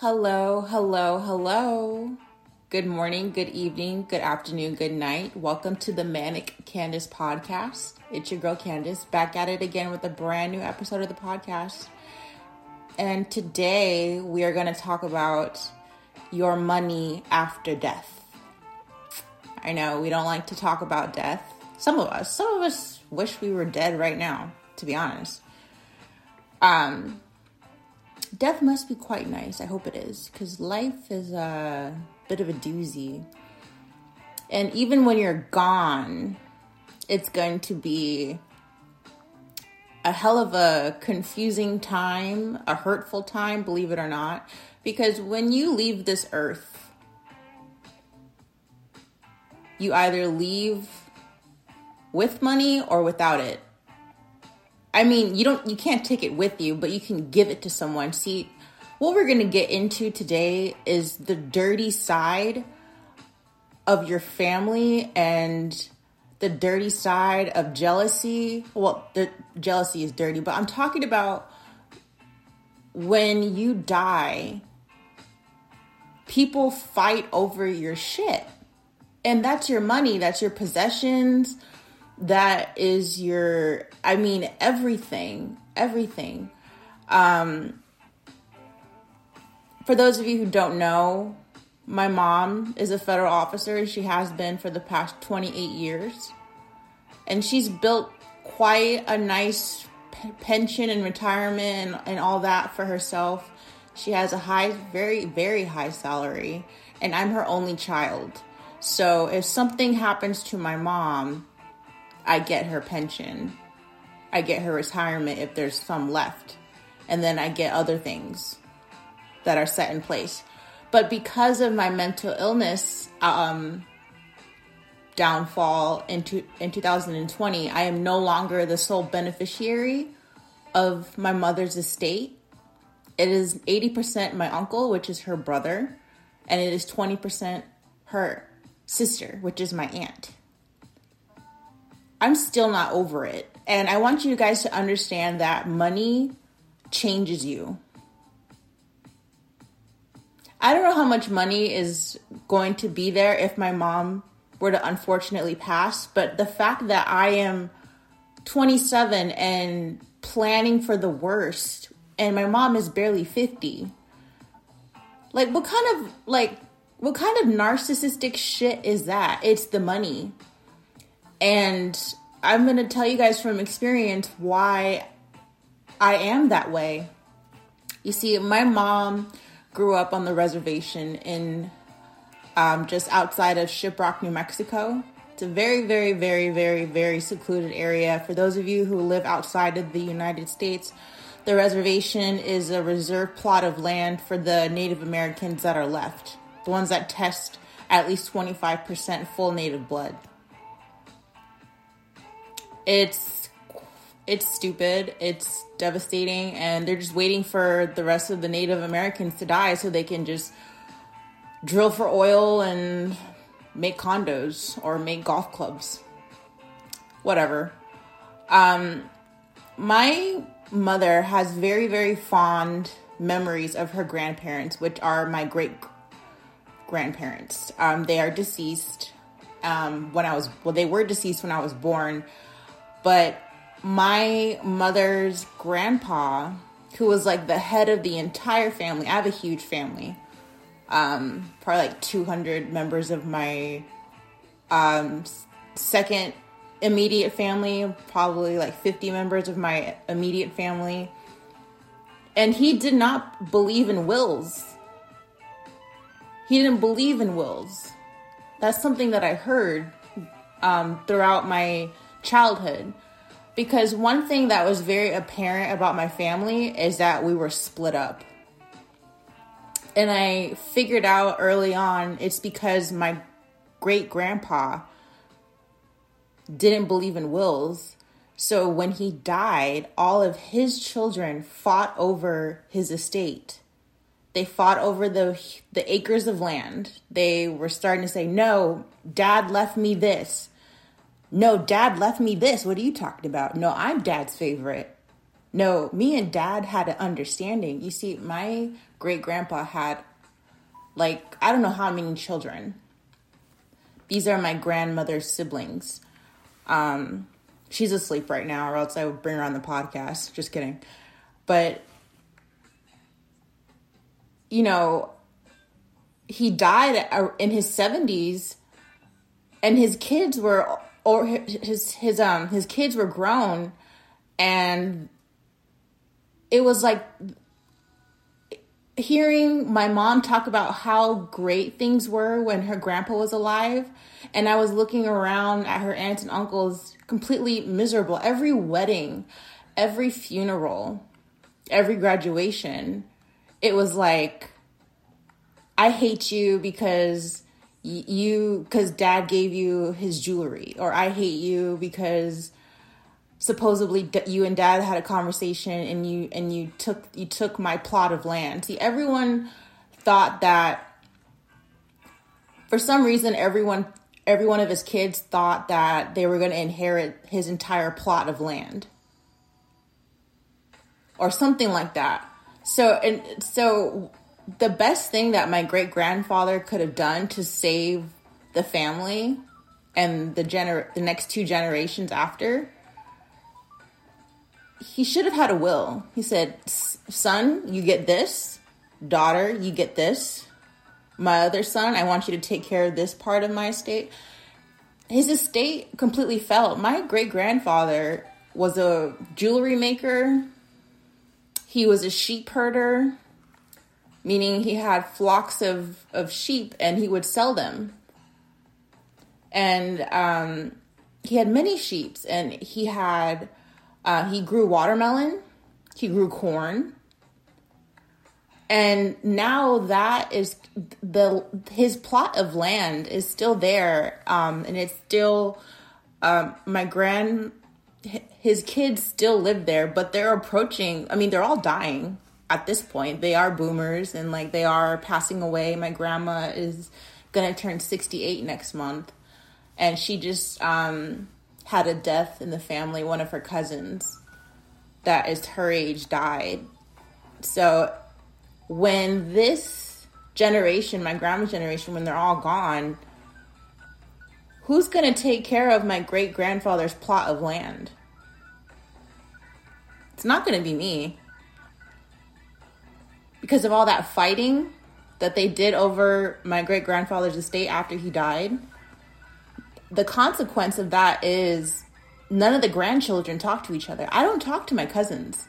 Hello, hello, hello. Good morning, good evening, good afternoon, good night. Welcome to the Manic Candice podcast. It's your girl Candice back at it again with a brand new episode of the podcast. And today we are going to talk about your money after death. I know we don't like to talk about death. Some of us, some of us wish we were dead right now, to be honest. Um, death must be quite nice. I hope it is because life is a bit of a doozy. And even when you're gone, it's going to be a hell of a confusing time, a hurtful time, believe it or not. Because when you leave this earth, you either leave with money or without it. I mean, you don't you can't take it with you, but you can give it to someone. See, what we're going to get into today is the dirty side of your family and the dirty side of jealousy. Well, the jealousy is dirty, but I'm talking about when you die, people fight over your shit. And that's your money, that's your possessions, that is your i mean everything everything. Um for those of you who don't know my mom is a federal officer. She has been for the past 28 years. And she's built quite a nice p- pension and retirement and, and all that for herself. She has a high very very high salary and i'm her only child. So if something happens to my mom I get her pension. I get her retirement if there's some left. And then I get other things that are set in place. But because of my mental illness um, downfall in, in 2020, I am no longer the sole beneficiary of my mother's estate. It is 80% my uncle, which is her brother, and it is 20% her sister, which is my aunt. I'm still not over it. And I want you guys to understand that money changes you. I don't know how much money is going to be there if my mom were to unfortunately pass, but the fact that I am 27 and planning for the worst and my mom is barely 50. Like what kind of like what kind of narcissistic shit is that? It's the money. And I'm going to tell you guys from experience why I am that way. You see, my mom grew up on the reservation in um, just outside of Shiprock, New Mexico. It's a very, very, very, very, very secluded area. For those of you who live outside of the United States, the reservation is a reserved plot of land for the Native Americans that are left, the ones that test at least 25% full native blood it's it's stupid, it's devastating, and they're just waiting for the rest of the Native Americans to die so they can just drill for oil and make condos or make golf clubs. Whatever. Um, my mother has very, very fond memories of her grandparents, which are my great grandparents. Um, they are deceased. Um, when I was, well, they were deceased when I was born but my mother's grandpa, who was like the head of the entire family, I have a huge family. Um, probably like 200 members of my um, second immediate family, probably like 50 members of my immediate family. And he did not believe in wills. He didn't believe in wills. That's something that I heard um, throughout my childhood. Because one thing that was very apparent about my family is that we were split up. And I figured out early on it's because my great grandpa didn't believe in wills. So when he died, all of his children fought over his estate. They fought over the the acres of land. They were starting to say, "No, dad left me this no, dad left me this. What are you talking about? No, I'm dad's favorite. No, me and dad had an understanding. You see, my great grandpa had like, I don't know how many children. These are my grandmother's siblings. Um, she's asleep right now, or else I would bring her on the podcast. Just kidding. But, you know, he died in his 70s and his kids were or his his um his kids were grown and it was like hearing my mom talk about how great things were when her grandpa was alive and i was looking around at her aunts and uncles completely miserable. Every wedding every funeral every graduation it was like i hate you because you because dad gave you his jewelry or i hate you because supposedly you and dad had a conversation and you and you took you took my plot of land. See everyone thought that for some reason everyone every one of his kids thought that they were going to inherit his entire plot of land. Or something like that. So and so the best thing that my great grandfather could have done to save the family and the gener the next two generations after he should have had a will. He said son you get this. Daughter you get this. My other son i want you to take care of this part of my estate. His estate completely fell. My great grandfather was a jewelry maker. He was a sheep herder meaning he had flocks of, of sheep and he would sell them. And um, he had many sheep and he had, uh, he grew watermelon, he grew corn. And now that is the his plot of land is still there, um, and it's still um, my grand his kids still live there, but they're approaching. I mean, they're all dying at this point they are boomers and like they are passing away. My grandma is gonna turn 68 next month. And she just um, had a death in the family. One of her cousins that is her age died. So when this generation my grandma's generation when they're all gone who's gonna take care of my great grandfather's plot of land? It's not gonna be me because of all that fighting that they did over my great grandfather's estate after he died, the consequence of that is none of the grandchildren talk to each other. I don't talk to my cousins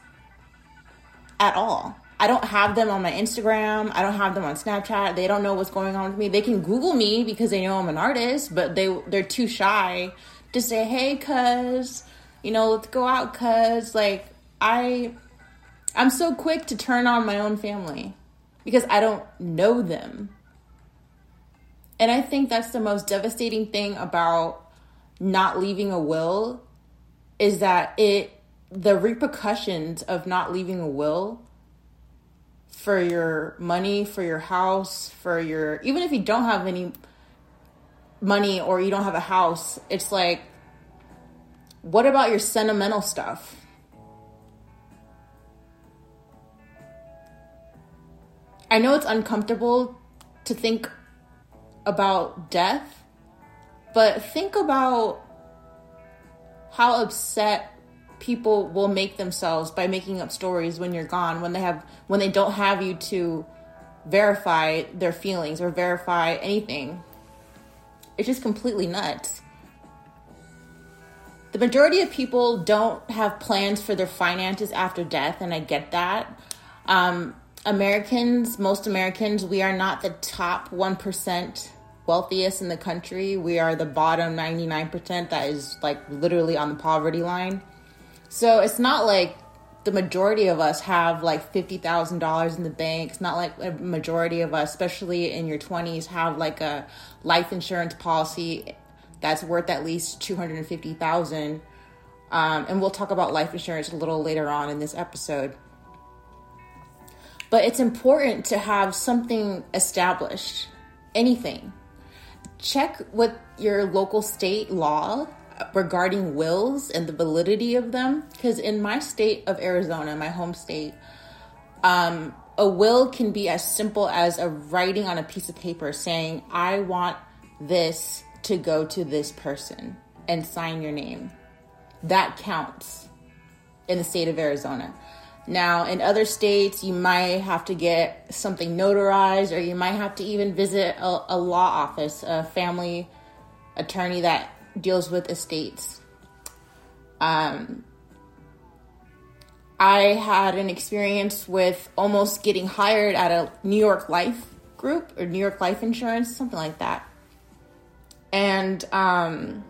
at all. I don't have them on my Instagram. I don't have them on Snapchat. They don't know what's going on with me. They can Google me because they know I'm an artist, but they they're too shy to say, "Hey, cuz, you know, let's go out, cuz." Like I I'm so quick to turn on my own family because I don't know them. And I think that's the most devastating thing about not leaving a will is that it the repercussions of not leaving a will for your money, for your house, for your even if you don't have any money or you don't have a house, it's like what about your sentimental stuff? I know it's uncomfortable to think about death, but think about how upset people will make themselves by making up stories when you're gone when they have when they don't have you to verify their feelings or verify anything. It's just completely nuts. The majority of people don't have plans for their finances after death, and I get that. Um, Americans, most Americans, we are not the top 1% wealthiest in the country. We are the bottom 99% that is like literally on the poverty line. So it's not like the majority of us have like $50,000 in the bank. It's not like a majority of us, especially in your 20s, have like a life insurance policy that's worth at least 250,000. Um, and we'll talk about life insurance a little later on in this episode. But it's important to have something established, anything. Check with your local state law regarding wills and the validity of them. Because in my state of Arizona, my home state, um, a will can be as simple as a writing on a piece of paper saying, I want this to go to this person and sign your name. That counts in the state of Arizona. Now, in other states, you might have to get something notarized, or you might have to even visit a, a law office, a family attorney that deals with estates. Um, I had an experience with almost getting hired at a New York Life group or New York Life Insurance, something like that. And um,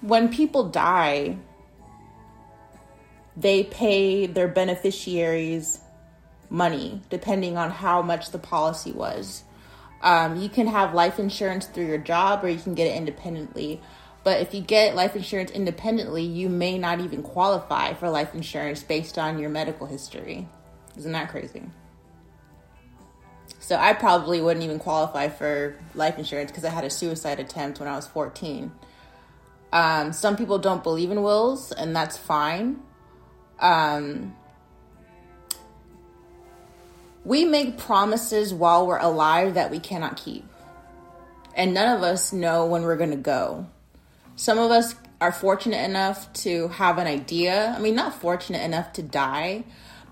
when people die, they pay their beneficiaries money depending on how much the policy was. Um, you can have life insurance through your job or you can get it independently. But if you get life insurance independently, you may not even qualify for life insurance based on your medical history. Isn't that crazy? So I probably wouldn't even qualify for life insurance because I had a suicide attempt when I was 14. Um, some people don't believe in wills, and that's fine. Um, we make promises while we're alive that we cannot keep. And none of us know when we're going to go. Some of us are fortunate enough to have an idea. I mean, not fortunate enough to die,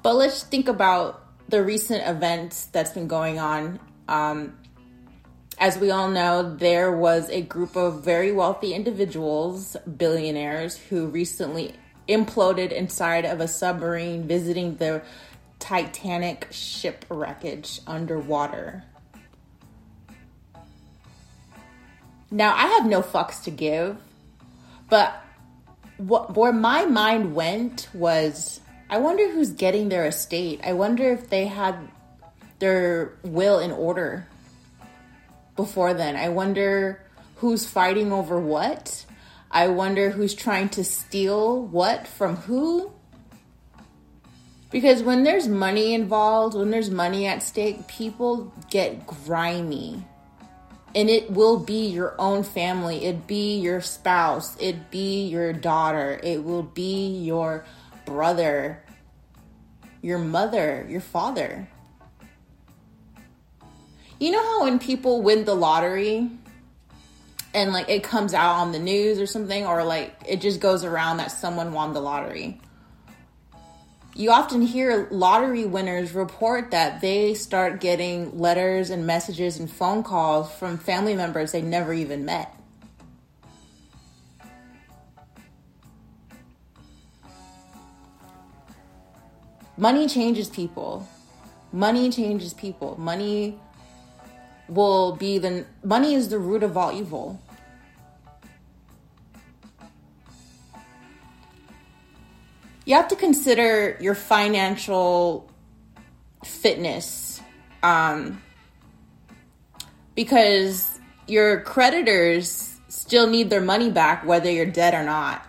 but let's think about the recent events that's been going on. Um, as we all know, there was a group of very wealthy individuals, billionaires, who recently imploded inside of a submarine visiting the Titanic ship wreckage underwater. Now, I have no fucks to give, but what where my mind went was I wonder who's getting their estate. I wonder if they had their will in order before then. I wonder who's fighting over what. I wonder who's trying to steal what from who. Because when there's money involved, when there's money at stake, people get grimy. And it will be your own family. It be your spouse. It be your daughter. It will be your brother, your mother, your father. You know how when people win the lottery and like it comes out on the news or something, or like it just goes around that someone won the lottery? you often hear lottery winners report that they start getting letters and messages and phone calls from family members they never even met. Money changes people. Money changes people. Money will be the money is the root of all evil. you have to consider your financial fitness um, because your creditors still need their money back whether you're dead or not.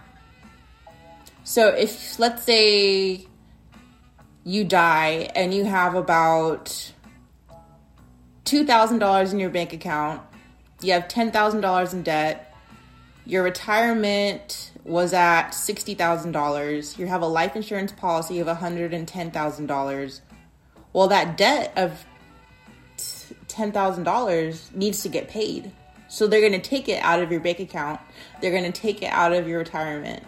So if let's say you die and you have about $2,000 in your bank account, you have $10,000 in debt, your retirement was at $60,000. You have a life insurance policy of $110,000. Well, that debt of $10,000 needs to get paid. So they're going to take it out of your bank account. They're going to take it out of your retirement.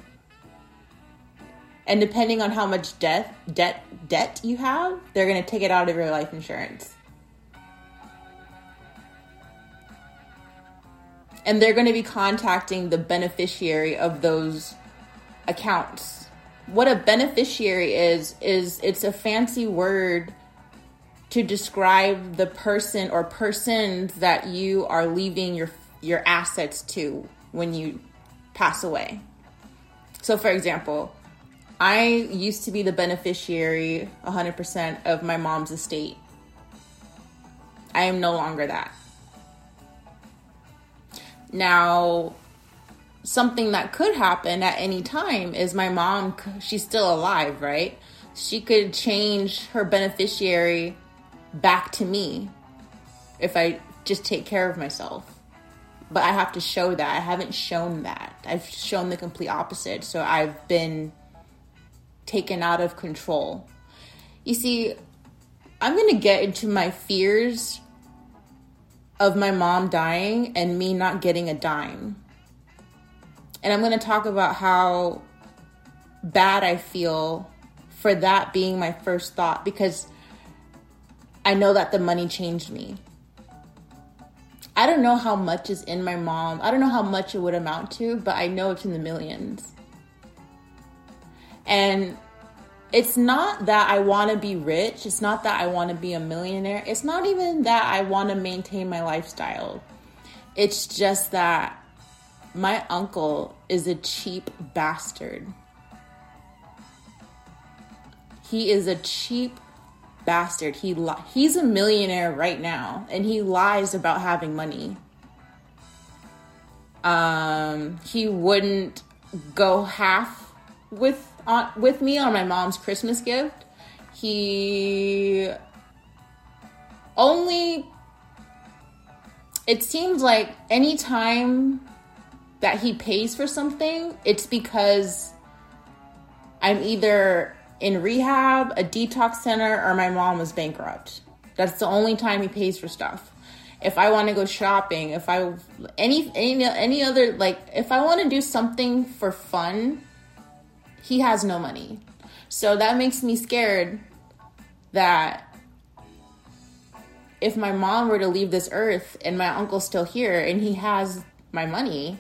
And depending on how much debt debt debt you have, they're going to take it out of your life insurance. And they're going to be contacting the beneficiary of those accounts. What a beneficiary is is it's a fancy word to describe the person or persons that you are leaving your your assets to when you pass away. So for example, I used to be the beneficiary 100% of my mom's estate. I am no longer that. Now, something that could happen at any time is my mom, she's still alive, right? She could change her beneficiary back to me if I just take care of myself. but I have to show that. I haven't shown that. I've shown the complete opposite. So I've been taken out of control. You see, I'm going to get into my fears of my mom dying and me not getting a dime. And I'm going to talk about how bad I feel for that being my first thought because I know that the money changed me. I don't know how much is in my mom. I don't know how much it would amount to, but I know it's in the millions. And it's not that I want to be rich. It's not that I want to be a millionaire. It's not even that I want to maintain my lifestyle. It's just that my uncle is a cheap bastard. He is a cheap bastard. He li- he's a millionaire right now and he lies about having money. Um he wouldn't go half with on with me on my mom's Christmas gift. He only it seems like anytime that he pays for something, it's because I'm either in rehab, a detox center, or my mom was bankrupt. That's the only time he pays for stuff. If I want to go shopping, if I any any any other like if I want to do something for fun, he has no money. So that makes me scared that if my mom were to leave this earth and my uncle's still here and he has my money,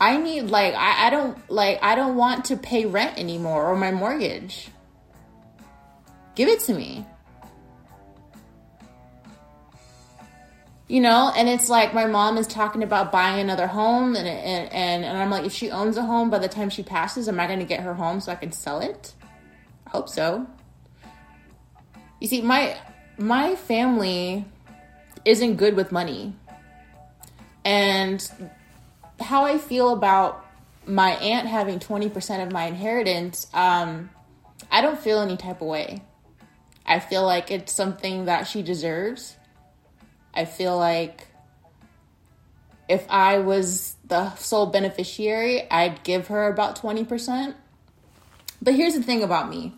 I need like I, I don't like I don't want to pay rent anymore or my mortgage. Give it to me. You know, and it's like my mom is talking about buying another home, and and and, I'm like, if she owns a home by the time she passes, am I going to get her home so I can sell it? I hope so. You see, my my family isn't good with money, and how I feel about my aunt having 20% of my inheritance, um, I don't feel any type of way. I feel like it's something that she deserves. I feel like if I was the sole beneficiary, I'd give her about 20%. But here's the thing about me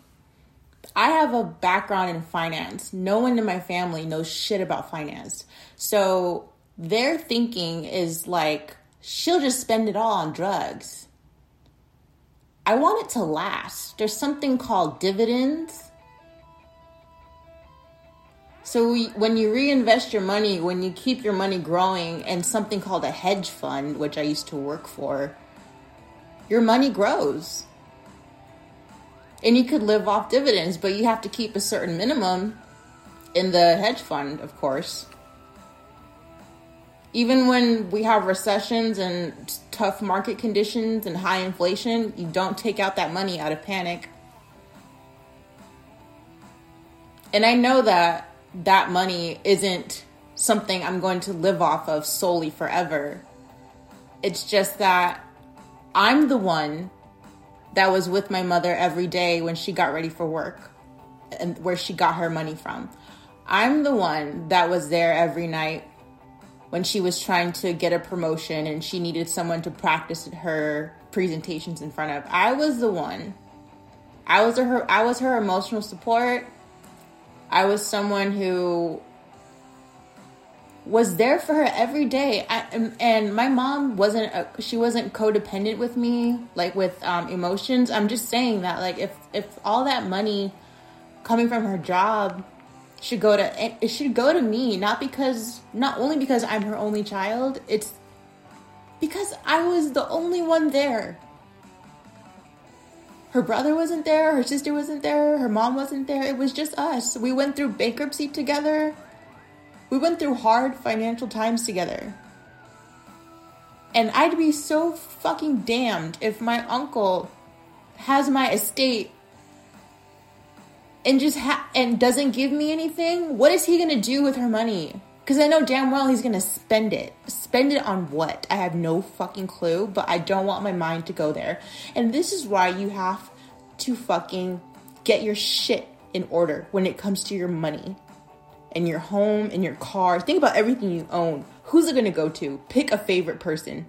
I have a background in finance. No one in my family knows shit about finance. So their thinking is like, she'll just spend it all on drugs. I want it to last. There's something called dividends. So we, when you reinvest your money, when you keep your money growing, and something called a hedge fund, which I used to work for, your money grows. And you could live off dividends, but you have to keep a certain minimum in the hedge fund, of course even when we have recessions and tough market conditions and high inflation, you don't take out that money out of panic. And I know that that money isn't something I'm going to live off of solely forever. It's just that I'm the one that was with my mother every day when she got ready for work and where she got her money from. I'm the one that was there every night when she was trying to get a promotion and she needed someone to practice her presentations in front of. I was the one. I was her I was her emotional support. I was someone who was there for her every day. I, and my mom wasn't a, she wasn't codependent with me like with um, emotions. I'm just saying that like if if all that money coming from her job should go to it should go to me not because not only because I'm her only child it's because I was the only one there her brother wasn't there her sister wasn't there her mom wasn't there. It was just us. We went through bankruptcy together. We went through hard financial times together. And I'd be so fucking damned if my uncle has my estate and just ha- and doesn't give me anything, what is he going to do with her money? Because I know damn well he's going to spend it. Spend it on what? I have no fucking clue, but I don't want my mind to go there. And this is why you have to fucking get your shit in order when it comes to your money. and your home and your car. Think about everything you own. Who's it going to go to? Pick a favorite person.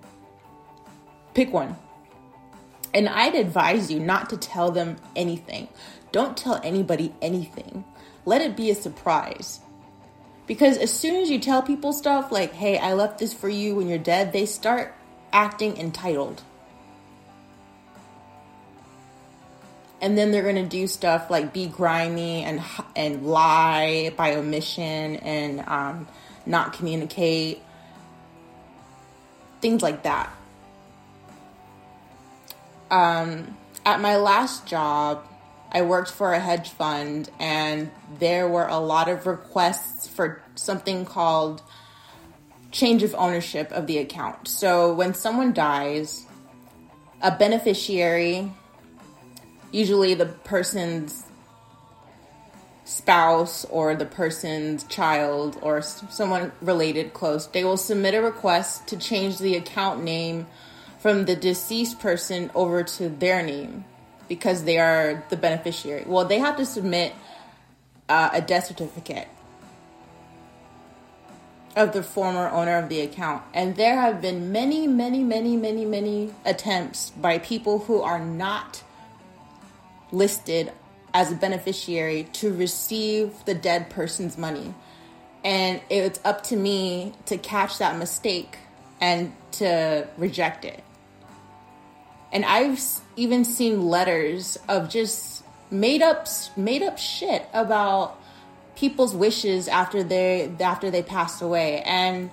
Pick one. And I'd advise you not to tell them anything. Don't tell anybody anything. Let it be a surprise. Because as soon as you tell people stuff like, hey, I left this for you when you're dead, they start acting entitled. And then they're going to do stuff like be grimy and and lie by omission and um, not communicate. Things like that. Um, at my last job, I worked for a hedge fund, and there were a lot of requests for something called change of ownership of the account. So when someone dies, a beneficiary, usually the person's spouse or the person's child or someone related close, they will submit a request to change the account name from the deceased person over to their name because they are the beneficiary. Well, they have to submit uh, a death certificate of the former owner of the account. And there have been many, many, many, many, many attempts by people who are not listed as a beneficiary to receive the dead person's money. And it's up to me to catch that mistake and to reject it. And I've even seen letters of just made up made up shit about people's wishes after they after they passed away. And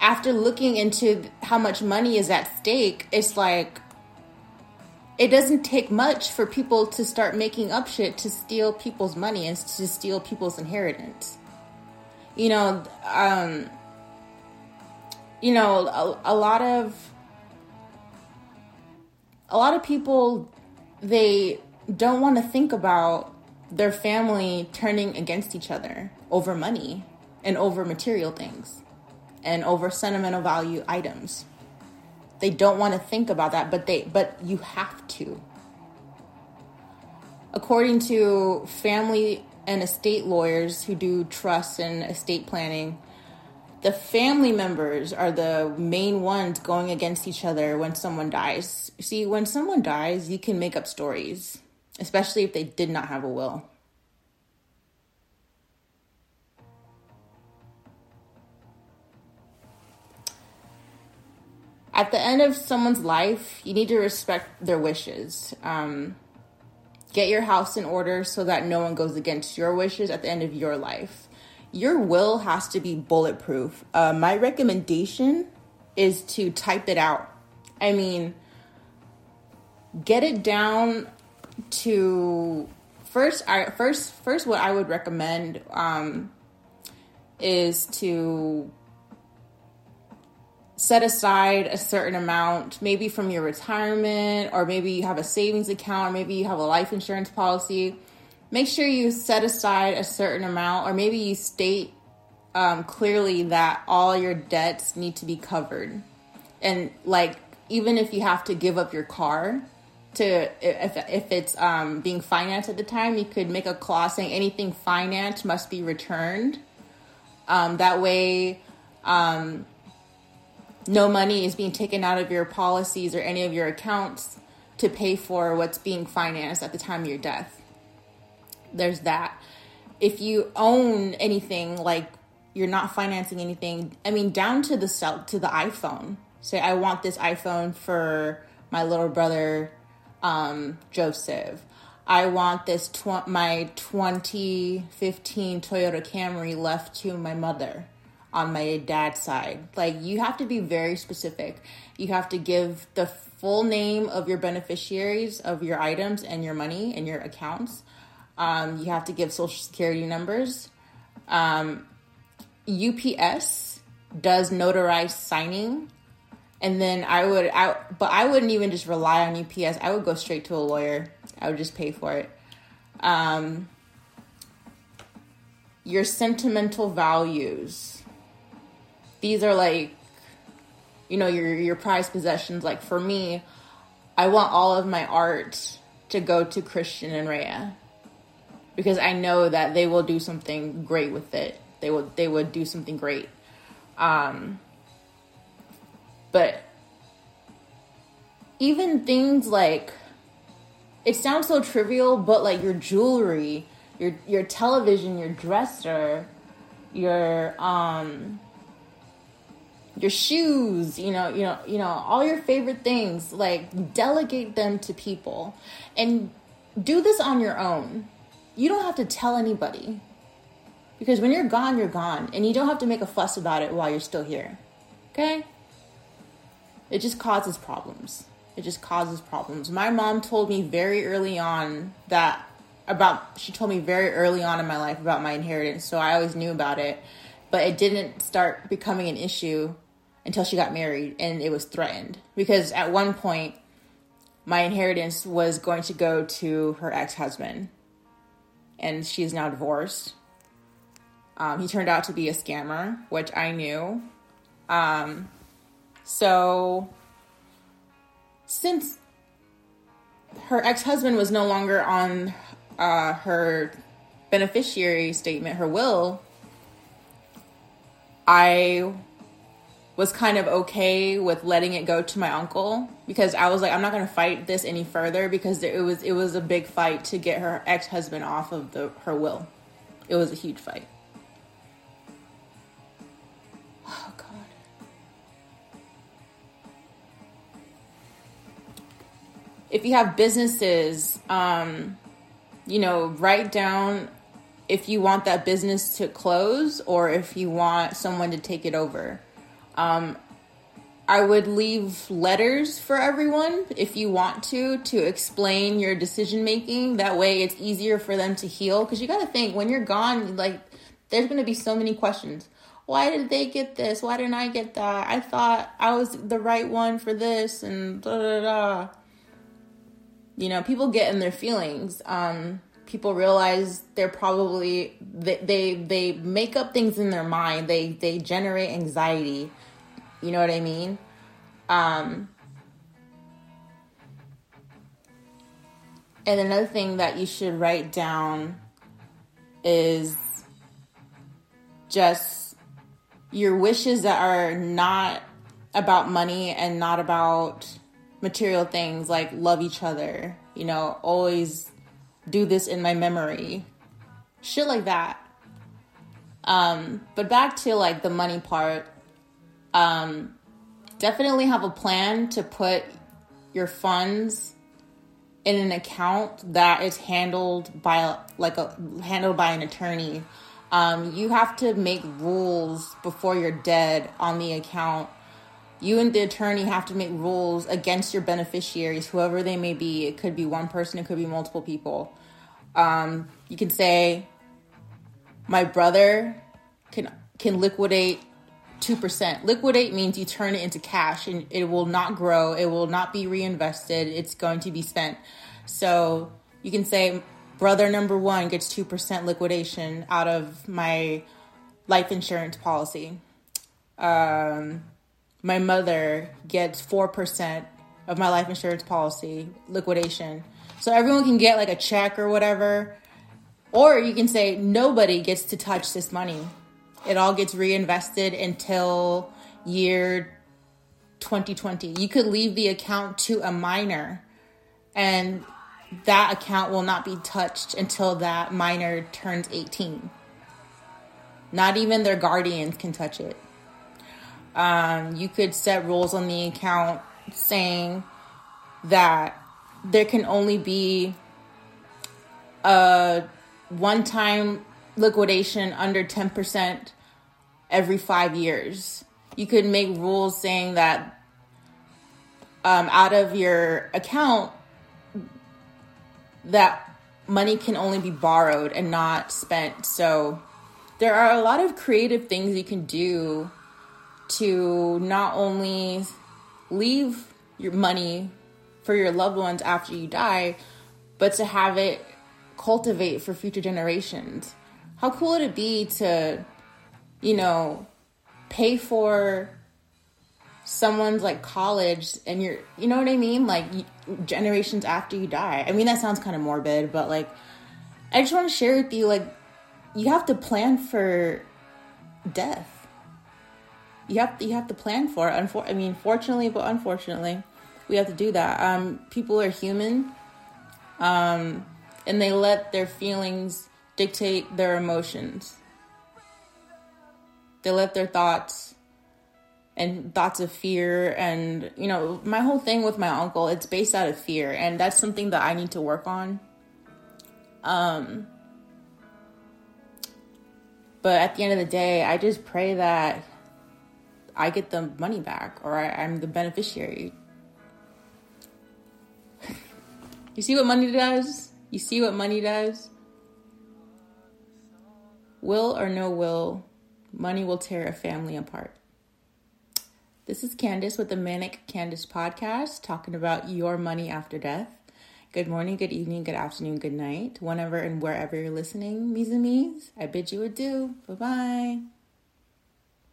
after looking into how much money is at stake it's like it doesn't take much for people to start making up shit to steal people's money and to steal people's inheritance. You know um you know a, a lot of a lot of people they don't want to think about their family turning against each other over money and over material things and over sentimental value items. They don't want to think about that, but they but you have to. According to family and estate lawyers who do trust and estate planning, the family members are the main ones going against each other when someone dies. See, when someone dies, you can make up stories, especially if they did not have a will. At the end of someone's life, you need to respect their wishes. Um, get your house in order so that no one goes against your wishes at the end of your life your will has to be bulletproof. Uh, my recommendation is to type it out. I mean, get it down to first. I first first what I would recommend um, is to set aside a certain amount, maybe from your retirement, or maybe you have a savings account, or maybe you have a life insurance policy make sure you set aside a certain amount, or maybe you state um, clearly that all your debts need to be covered. And like, even if you have to give up your car to, if, if it's um, being financed at the time, you could make a clause saying anything financed must be returned. Um, that way, um, no money is being taken out of your policies or any of your accounts to pay for what's being financed at the time of your death there's that. If you own anything like you're not financing anything, I mean down to the cell to the iPhone. Say I want this iPhone for my little brother um, Joseph. I want this tw- my 2015 Toyota Camry left to my mother on my dad's side. Like you have to be very specific. You have to give the full name of your beneficiaries of your items and your money and your accounts. Um, you have to give social security numbers. Um, UPS does notarized signing. And then I would, I, but I wouldn't even just rely on UPS. I would go straight to a lawyer. I would just pay for it. Um, your sentimental values. These are like, you know, your your prized possessions. Like for me, I want all of my art to go to Christian and Rhea because I know that they will do something great with it. They will they would do something great. Um, but even things like it sounds so trivial, but like your jewelry, your your television, your dresser, your um your shoes, you know, you know, you know, all your favorite things, like delegate them to people and do this on your own. You don't have to tell anybody. Because when you're gone, you're gone, and you don't have to make a fuss about it while you're still here. Okay? It just causes problems. It just causes problems. My mom told me very early on that about she told me very early on in my life about my inheritance, so I always knew about it, but it didn't start becoming an issue until she got married and it was threatened because at one point my inheritance was going to go to her ex-husband and she is now divorced. Um, he turned out to be a scammer which i knew. Um, so since her ex-husband was no longer on uh, her beneficiary statement her will i was kind of okay with letting it go to my uncle because I was like, I'm not going to fight this any further because it was it was a big fight to get her ex husband off of the her will. It was a huge fight. Oh God. If you have businesses, um, you know, write down if you want that business to close or if you want someone to take it over um, I would leave letters for everyone if you want to to explain your decision making. That way, it's easier for them to heal. Because you got to think when you're gone, like there's going to be so many questions. Why did they get this? Why didn't I get that? I thought I was the right one for this, and da da da. You know, people get in their feelings. Um, people realize they're probably they, they they make up things in their mind. They they generate anxiety you know what I mean? Um, and another thing that you should write down is just your wishes that are not about money and not about material things like love each other, you know, always do this in my memory. Shit like that. Um, but back to like the money part, um, definitely have a plan to put your funds in an account that is handled by like a handled by an attorney. Um, you have to make rules before you're dead on the account. You and the attorney have to make rules against your beneficiaries, whoever they may be. It could be one person, it could be multiple people. Um, you can say, "My brother can can liquidate 2%. Liquidate means you turn it into cash and it will not grow, it will not be reinvested, it's going to be spent. So you can say, brother number one gets 2% liquidation out of my life insurance policy. Um, my mother gets 4% of my life insurance policy liquidation. So everyone can get like a check or whatever. Or you can say, nobody gets to touch this money it all gets reinvested until year 2020. You could leave the account to a minor and that account will not be touched until that minor turns 18. Not even their guardians can touch it. Um, you could set rules on the account saying that there can only be a one time liquidation under 10% every five years. You could make rules saying that um, out of your account, that money can only be borrowed and not spent. So there are a lot of creative things you can do to not only leave your money for your loved ones after you die, but to have it cultivate for future generations. How cool would it be to you know, pay for someone's like college and you're, you know what I mean? Like generations after you die. I mean, that sounds kind of morbid, but like, I just want to share with you like you have to plan for death. You have you have to plan for it. Unfor- I mean, fortunately, but unfortunately, we have to do that. Um, people are human, um, and they let their feelings dictate their emotions. They let their thoughts and thoughts of fear and you know my whole thing with my uncle it's based out of fear and that's something that i need to work on. Um but at the end of the day i just pray that i get the money back or I, i'm the beneficiary. You see what money does? You see what money does? Will or no will money will tear a family apart this is Candice with the Manic Candice podcast talking about your money after death. Good morning, good evening, good afternoon, good night, whenever and wherever you're listening, mes amis. I bid you adieu. Bye bye.